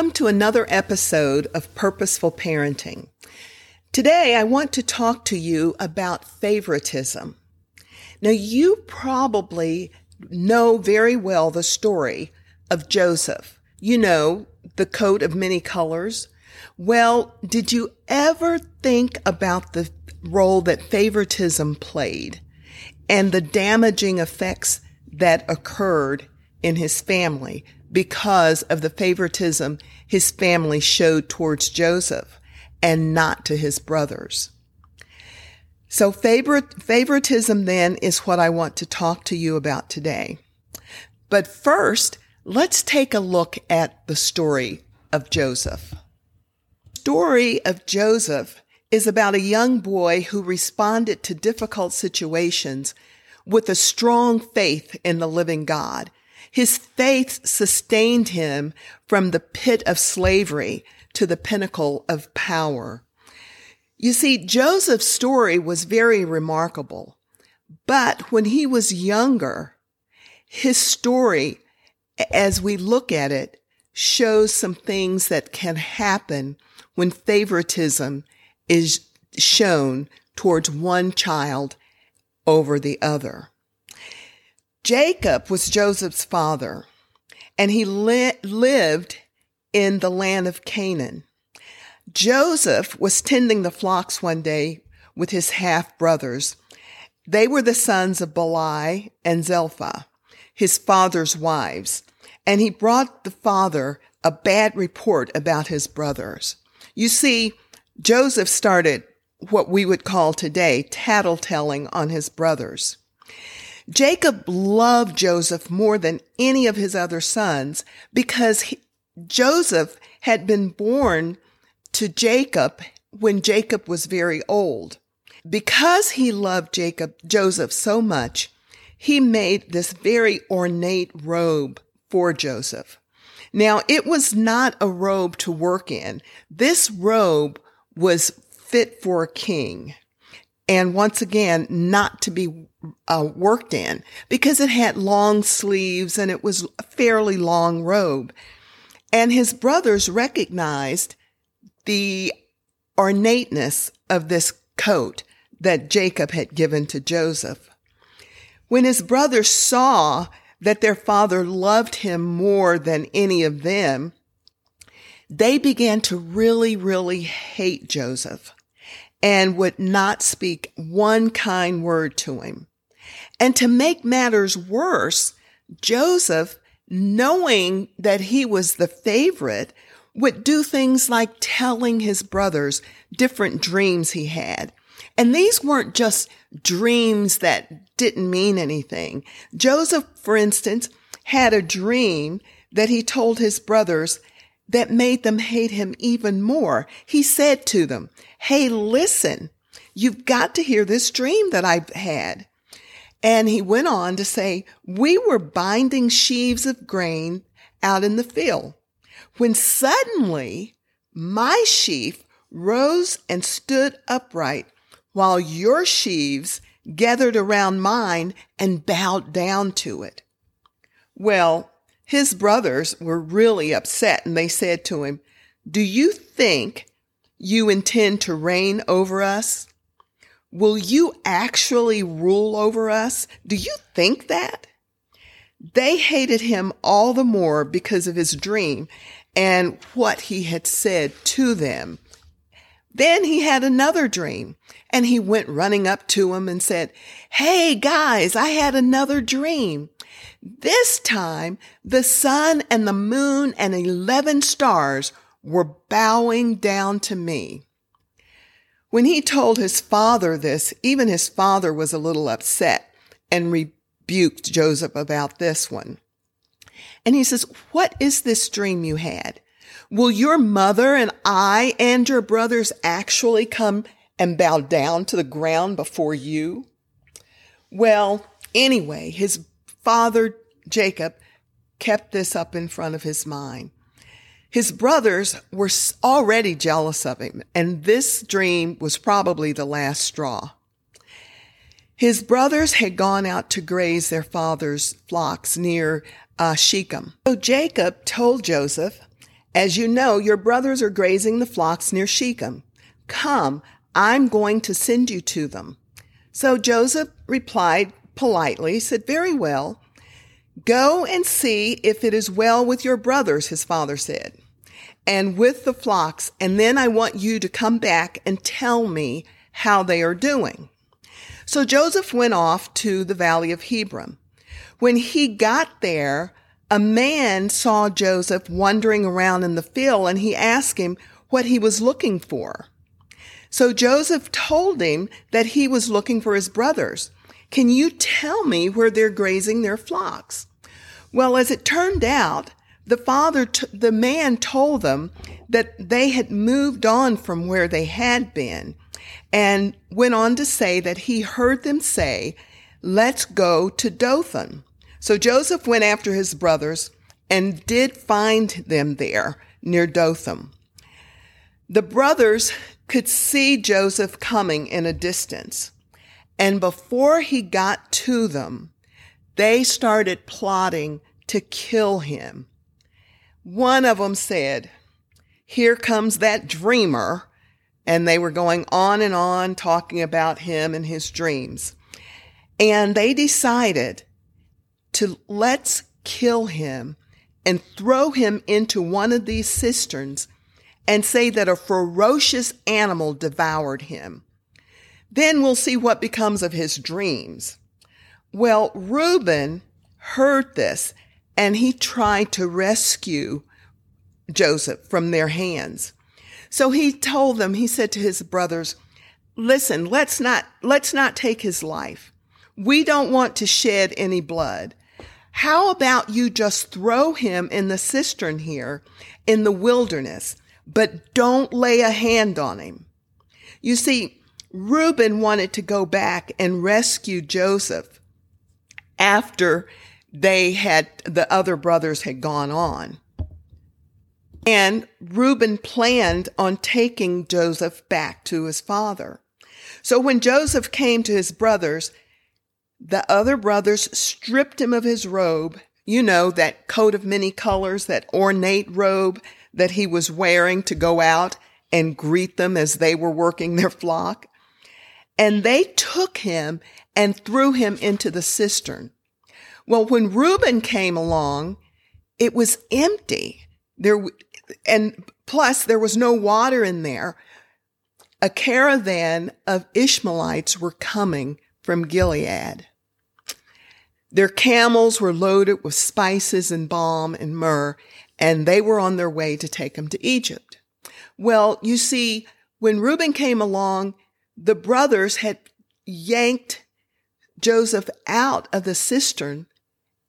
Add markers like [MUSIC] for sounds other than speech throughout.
Welcome to another episode of Purposeful Parenting. Today, I want to talk to you about favoritism. Now, you probably know very well the story of Joseph. You know, the coat of many colors. Well, did you ever think about the role that favoritism played and the damaging effects that occurred in his family because of the favoritism his family showed towards Joseph and not to his brothers. So favorite, favoritism then is what I want to talk to you about today. But first, let's take a look at the story of Joseph. Story of Joseph is about a young boy who responded to difficult situations with a strong faith in the living God his faith sustained him from the pit of slavery to the pinnacle of power. You see, Joseph's story was very remarkable, but when he was younger, his story, as we look at it, shows some things that can happen when favoritism is shown towards one child over the other. Jacob was Joseph's father, and he li- lived in the land of Canaan. Joseph was tending the flocks one day with his half brothers. They were the sons of Bilhah and Zilpah, his father's wives, and he brought the father a bad report about his brothers. You see, Joseph started what we would call today tattletelling on his brothers. Jacob loved Joseph more than any of his other sons because he, Joseph had been born to Jacob when Jacob was very old. Because he loved Jacob, Joseph so much, he made this very ornate robe for Joseph. Now, it was not a robe to work in. This robe was fit for a king and once again, not to be uh, worked in because it had long sleeves and it was a fairly long robe. And his brothers recognized the ornateness of this coat that Jacob had given to Joseph. When his brothers saw that their father loved him more than any of them, they began to really, really hate Joseph and would not speak one kind word to him. And to make matters worse, Joseph, knowing that he was the favorite, would do things like telling his brothers different dreams he had. And these weren't just dreams that didn't mean anything. Joseph, for instance, had a dream that he told his brothers that made them hate him even more. He said to them, Hey, listen, you've got to hear this dream that I've had. And he went on to say, we were binding sheaves of grain out in the field when suddenly my sheaf rose and stood upright while your sheaves gathered around mine and bowed down to it. Well, his brothers were really upset and they said to him, Do you think you intend to reign over us? Will you actually rule over us? Do you think that? They hated him all the more because of his dream and what he had said to them. Then he had another dream and he went running up to him and said, Hey guys, I had another dream. This time, the sun and the moon and 11 stars were bowing down to me. When he told his father this, even his father was a little upset and rebuked Joseph about this one. And he says, what is this dream you had? Will your mother and I and your brothers actually come and bow down to the ground before you? Well, anyway, his father Jacob kept this up in front of his mind. His brothers were already jealous of him, and this dream was probably the last straw. His brothers had gone out to graze their father's flocks near uh, Shechem. So Jacob told Joseph, As you know, your brothers are grazing the flocks near Shechem. Come, I'm going to send you to them. So Joseph replied politely, said, Very well. Go and see if it is well with your brothers, his father said, and with the flocks, and then I want you to come back and tell me how they are doing. So Joseph went off to the valley of Hebron. When he got there, a man saw Joseph wandering around in the field and he asked him what he was looking for. So Joseph told him that he was looking for his brothers. Can you tell me where they're grazing their flocks? Well, as it turned out, the father, t- the man told them that they had moved on from where they had been and went on to say that he heard them say, let's go to Dothan. So Joseph went after his brothers and did find them there near Dothan. The brothers could see Joseph coming in a distance. And before he got to them, they started plotting to kill him. One of them said, Here comes that dreamer and they were going on and on talking about him and his dreams. And they decided to let's kill him and throw him into one of these cisterns and say that a ferocious animal devoured him. Then we'll see what becomes of his dreams. Well, Reuben heard this and he tried to rescue Joseph from their hands. So he told them, he said to his brothers, listen, let's not, let's not take his life. We don't want to shed any blood. How about you just throw him in the cistern here in the wilderness, but don't lay a hand on him? You see, Reuben wanted to go back and rescue Joseph after they had, the other brothers had gone on. And Reuben planned on taking Joseph back to his father. So when Joseph came to his brothers, the other brothers stripped him of his robe, you know, that coat of many colors, that ornate robe that he was wearing to go out and greet them as they were working their flock. And they took him and threw him into the cistern. Well, when Reuben came along, it was empty. There, and plus there was no water in there. A caravan of Ishmaelites were coming from Gilead. Their camels were loaded with spices and balm and myrrh, and they were on their way to take them to Egypt. Well, you see, when Reuben came along, the brothers had yanked Joseph out of the cistern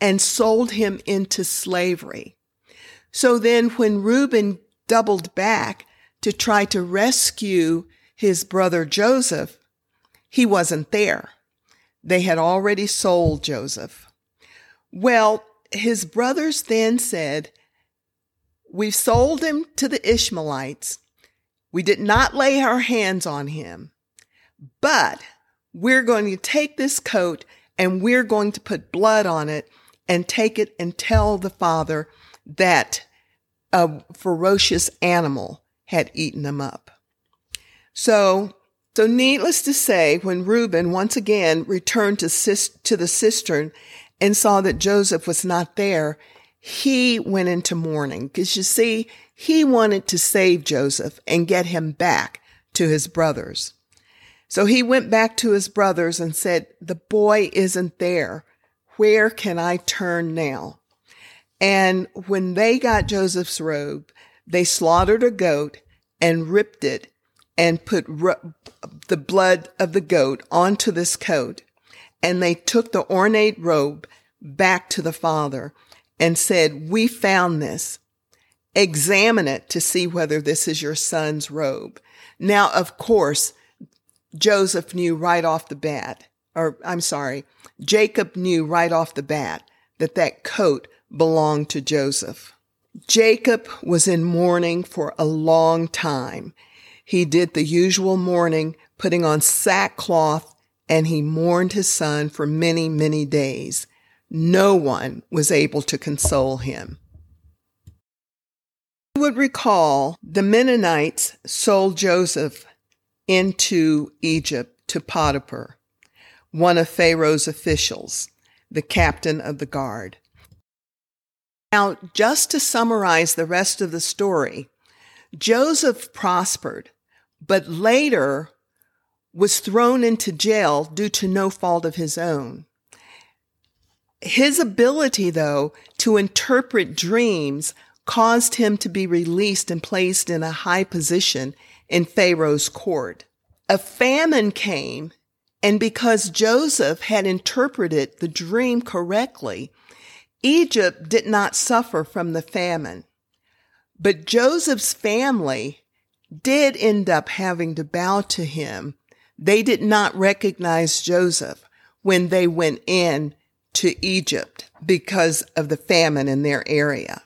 and sold him into slavery. So then when Reuben doubled back to try to rescue his brother Joseph, he wasn't there. They had already sold Joseph. Well, his brothers then said, We've sold him to the Ishmaelites. We did not lay our hands on him, but we're going to take this coat and we're going to put blood on it and take it and tell the father that a ferocious animal had eaten them up. So, so needless to say, when Reuben once again returned to, to the cistern and saw that Joseph was not there, he went into mourning because you see, he wanted to save Joseph and get him back to his brothers. So he went back to his brothers and said, the boy isn't there. Where can I turn now? And when they got Joseph's robe, they slaughtered a goat and ripped it and put the blood of the goat onto this coat. And they took the ornate robe back to the father and said, we found this. Examine it to see whether this is your son's robe. Now, of course, Joseph knew right off the bat, or I'm sorry, Jacob knew right off the bat that that coat belonged to Joseph. Jacob was in mourning for a long time. He did the usual mourning, putting on sackcloth, and he mourned his son for many, many days. No one was able to console him. You would recall the Midianites sold Joseph into Egypt to Potiphar, one of Pharaoh's officials, the captain of the guard. Now, just to summarize the rest of the story, Joseph prospered, but later was thrown into jail due to no fault of his own. His ability, though, to interpret dreams caused him to be released and placed in a high position in Pharaoh's court. A famine came, and because Joseph had interpreted the dream correctly, Egypt did not suffer from the famine. But Joseph's family did end up having to bow to him. They did not recognize Joseph when they went in to Egypt because of the famine in their area.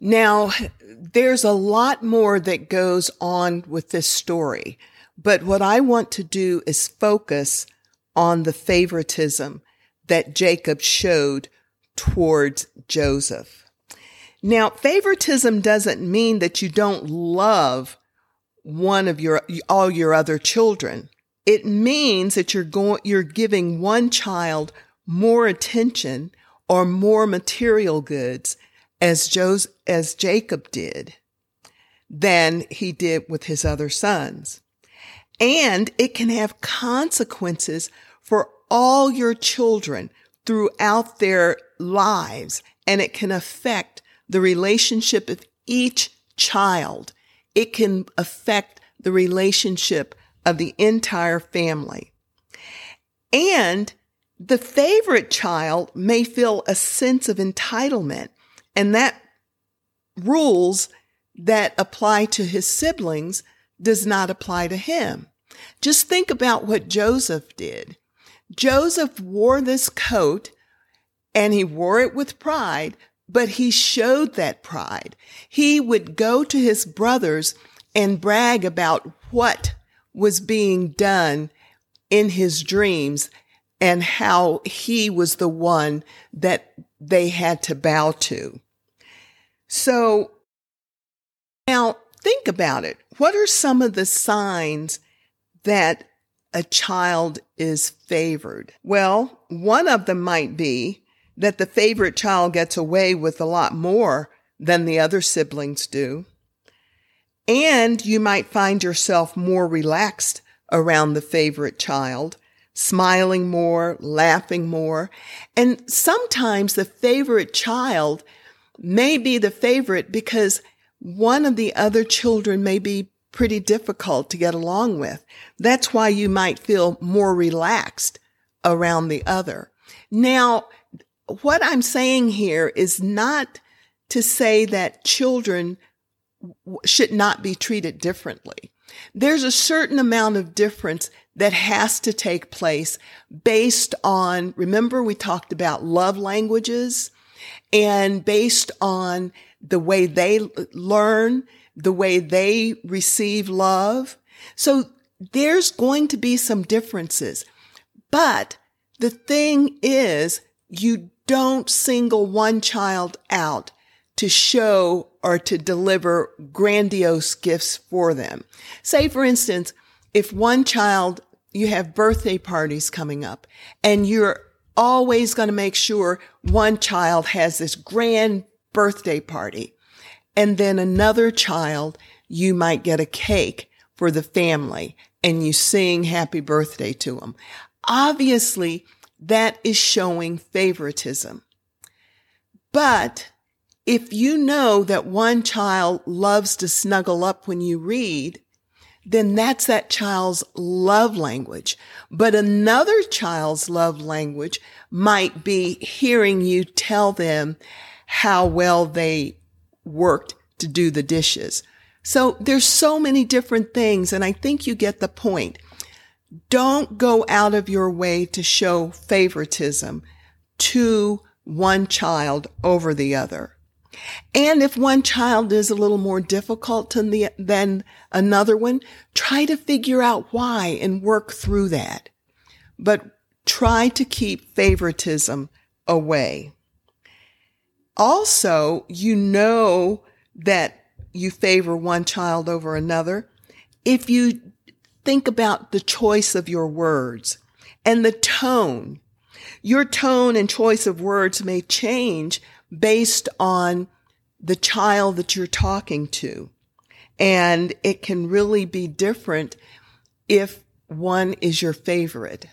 Now, there's a lot more that goes on with this story, but what I want to do is focus on the favoritism that Jacob showed towards Joseph. Now, favoritism doesn't mean that you don't love one of your, all your other children. It means that you're going, you're giving one child more attention or more material goods as Jos- as Jacob did than he did with his other sons. And it can have consequences for all your children throughout their lives. And it can affect the relationship of each child. It can affect the relationship of the entire family. And the favorite child may feel a sense of entitlement and that rules that apply to his siblings does not apply to him. Just think about what Joseph did. Joseph wore this coat and he wore it with pride, but he showed that pride. He would go to his brothers and brag about what was being done in his dreams and how he was the one that they had to bow to. So now think about it. What are some of the signs that a child is favored? Well, one of them might be that the favorite child gets away with a lot more than the other siblings do. And you might find yourself more relaxed around the favorite child smiling more, laughing more. And sometimes the favorite child may be the favorite because one of the other children may be pretty difficult to get along with. That's why you might feel more relaxed around the other. Now, what I'm saying here is not to say that children should not be treated differently. There's a certain amount of difference that has to take place based on, remember we talked about love languages and based on the way they learn, the way they receive love. So there's going to be some differences, but the thing is you don't single one child out to show or to deliver grandiose gifts for them. Say, for instance, if one child, you have birthday parties coming up and you're always going to make sure one child has this grand birthday party and then another child, you might get a cake for the family and you sing happy birthday to them. Obviously, that is showing favoritism. But if you know that one child loves to snuggle up when you read, then that's that child's love language. But another child's love language might be hearing you tell them how well they worked to do the dishes. So there's so many different things. And I think you get the point. Don't go out of your way to show favoritism to one child over the other. And if one child is a little more difficult the, than another one, try to figure out why and work through that. But try to keep favoritism away. Also, you know that you favor one child over another if you think about the choice of your words and the tone. Your tone and choice of words may change based on the child that you're talking to. And it can really be different if one is your favorite.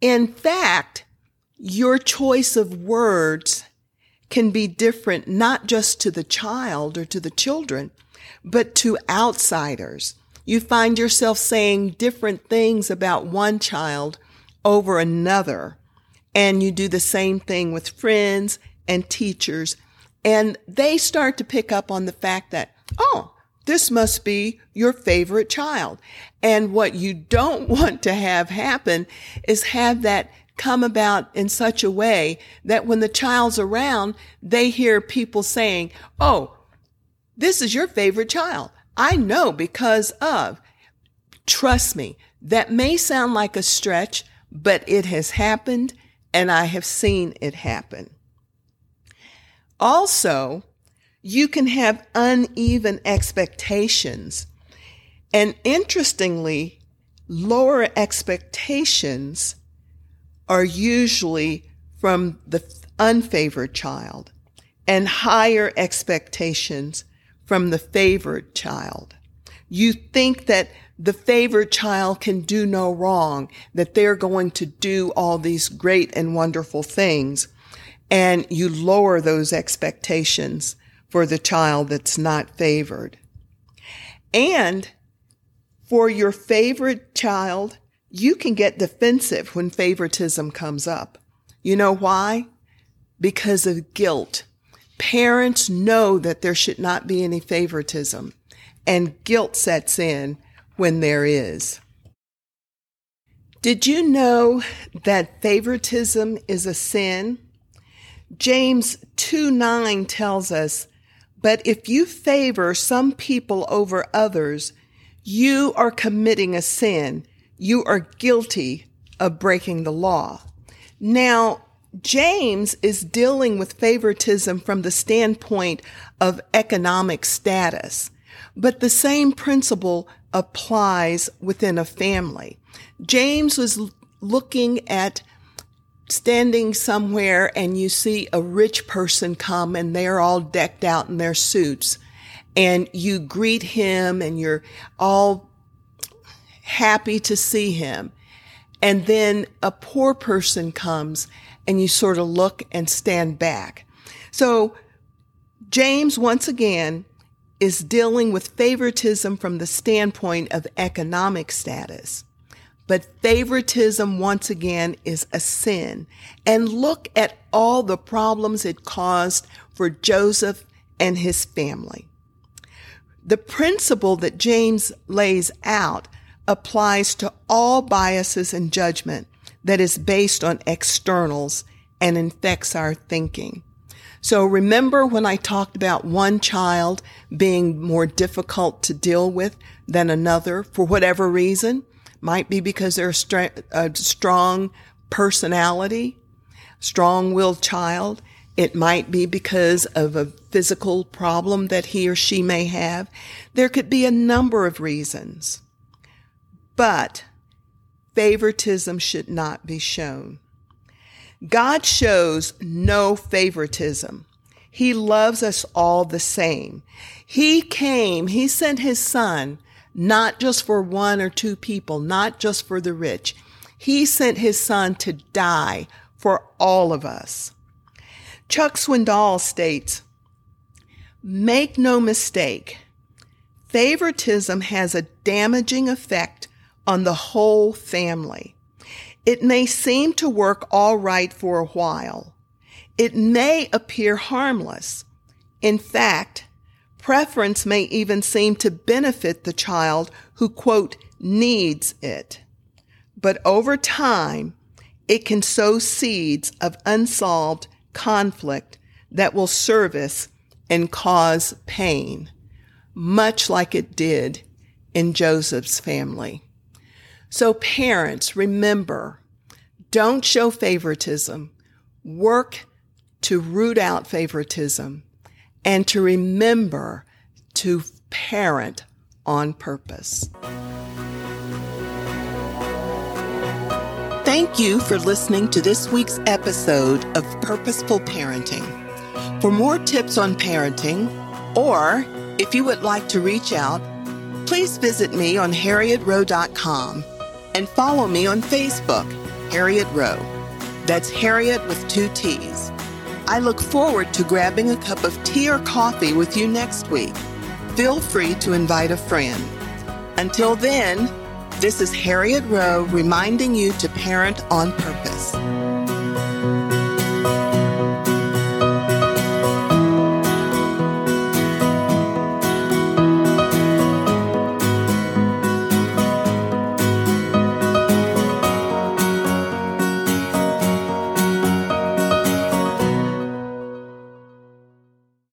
In fact, your choice of words can be different, not just to the child or to the children, but to outsiders. You find yourself saying different things about one child over another. And you do the same thing with friends and teachers. And they start to pick up on the fact that, oh, this must be your favorite child. And what you don't [LAUGHS] want to have happen is have that come about in such a way that when the child's around, they hear people saying, Oh, this is your favorite child. I know because of. Trust me, that may sound like a stretch, but it has happened and I have seen it happen. Also, you can have uneven expectations. And interestingly, lower expectations are usually from the unfavored child and higher expectations from the favored child. You think that the favored child can do no wrong, that they're going to do all these great and wonderful things. And you lower those expectations for the child that's not favored. And for your favorite child, you can get defensive when favoritism comes up. You know why? Because of guilt. Parents know that there should not be any favoritism, and guilt sets in when there is. Did you know that favoritism is a sin? James 2 9 tells us, But if you favor some people over others, you are committing a sin you are guilty of breaking the law. Now, James is dealing with favoritism from the standpoint of economic status, but the same principle applies within a family. James was looking at standing somewhere and you see a rich person come and they're all decked out in their suits and you greet him and you're all happy to see him. And then a poor person comes and you sort of look and stand back. So James, once again, is dealing with favoritism from the standpoint of economic status. But favoritism, once again, is a sin. And look at all the problems it caused for Joseph and his family. The principle that James lays out applies to all biases and judgment that is based on externals and infects our thinking. So remember when I talked about one child being more difficult to deal with than another for whatever reason? Might be because they're a, strong personality, strong willed child. It might be because of a physical problem that he or she may have. There could be a number of reasons. But favoritism should not be shown. God shows no favoritism. He loves us all the same. He came, He sent His Son, not just for one or two people, not just for the rich. He sent His Son to die for all of us. Chuck Swindoll states, Make no mistake, favoritism has a damaging effect on the whole family. It may seem to work all right for a while. It may appear harmless. In fact, preference may even seem to benefit the child who, quote, needs it. But over time, it can sow seeds of unsolved conflict that will service and cause pain, much like it did in Joseph's family. So parents, remember, don't show favoritism. Work to root out favoritism and to remember to parent on purpose. Thank you for listening to this week's episode of Purposeful Parenting. For more tips on parenting, or if you would like to reach out, please visit me on harrietrowe.com and follow me on Facebook, Harriet Rowe. That's Harriet with two T's. I look forward to grabbing a cup of tea or coffee with you next week. Feel free to invite a friend. Until then, this is Harriet Rowe reminding you to parent on purpose.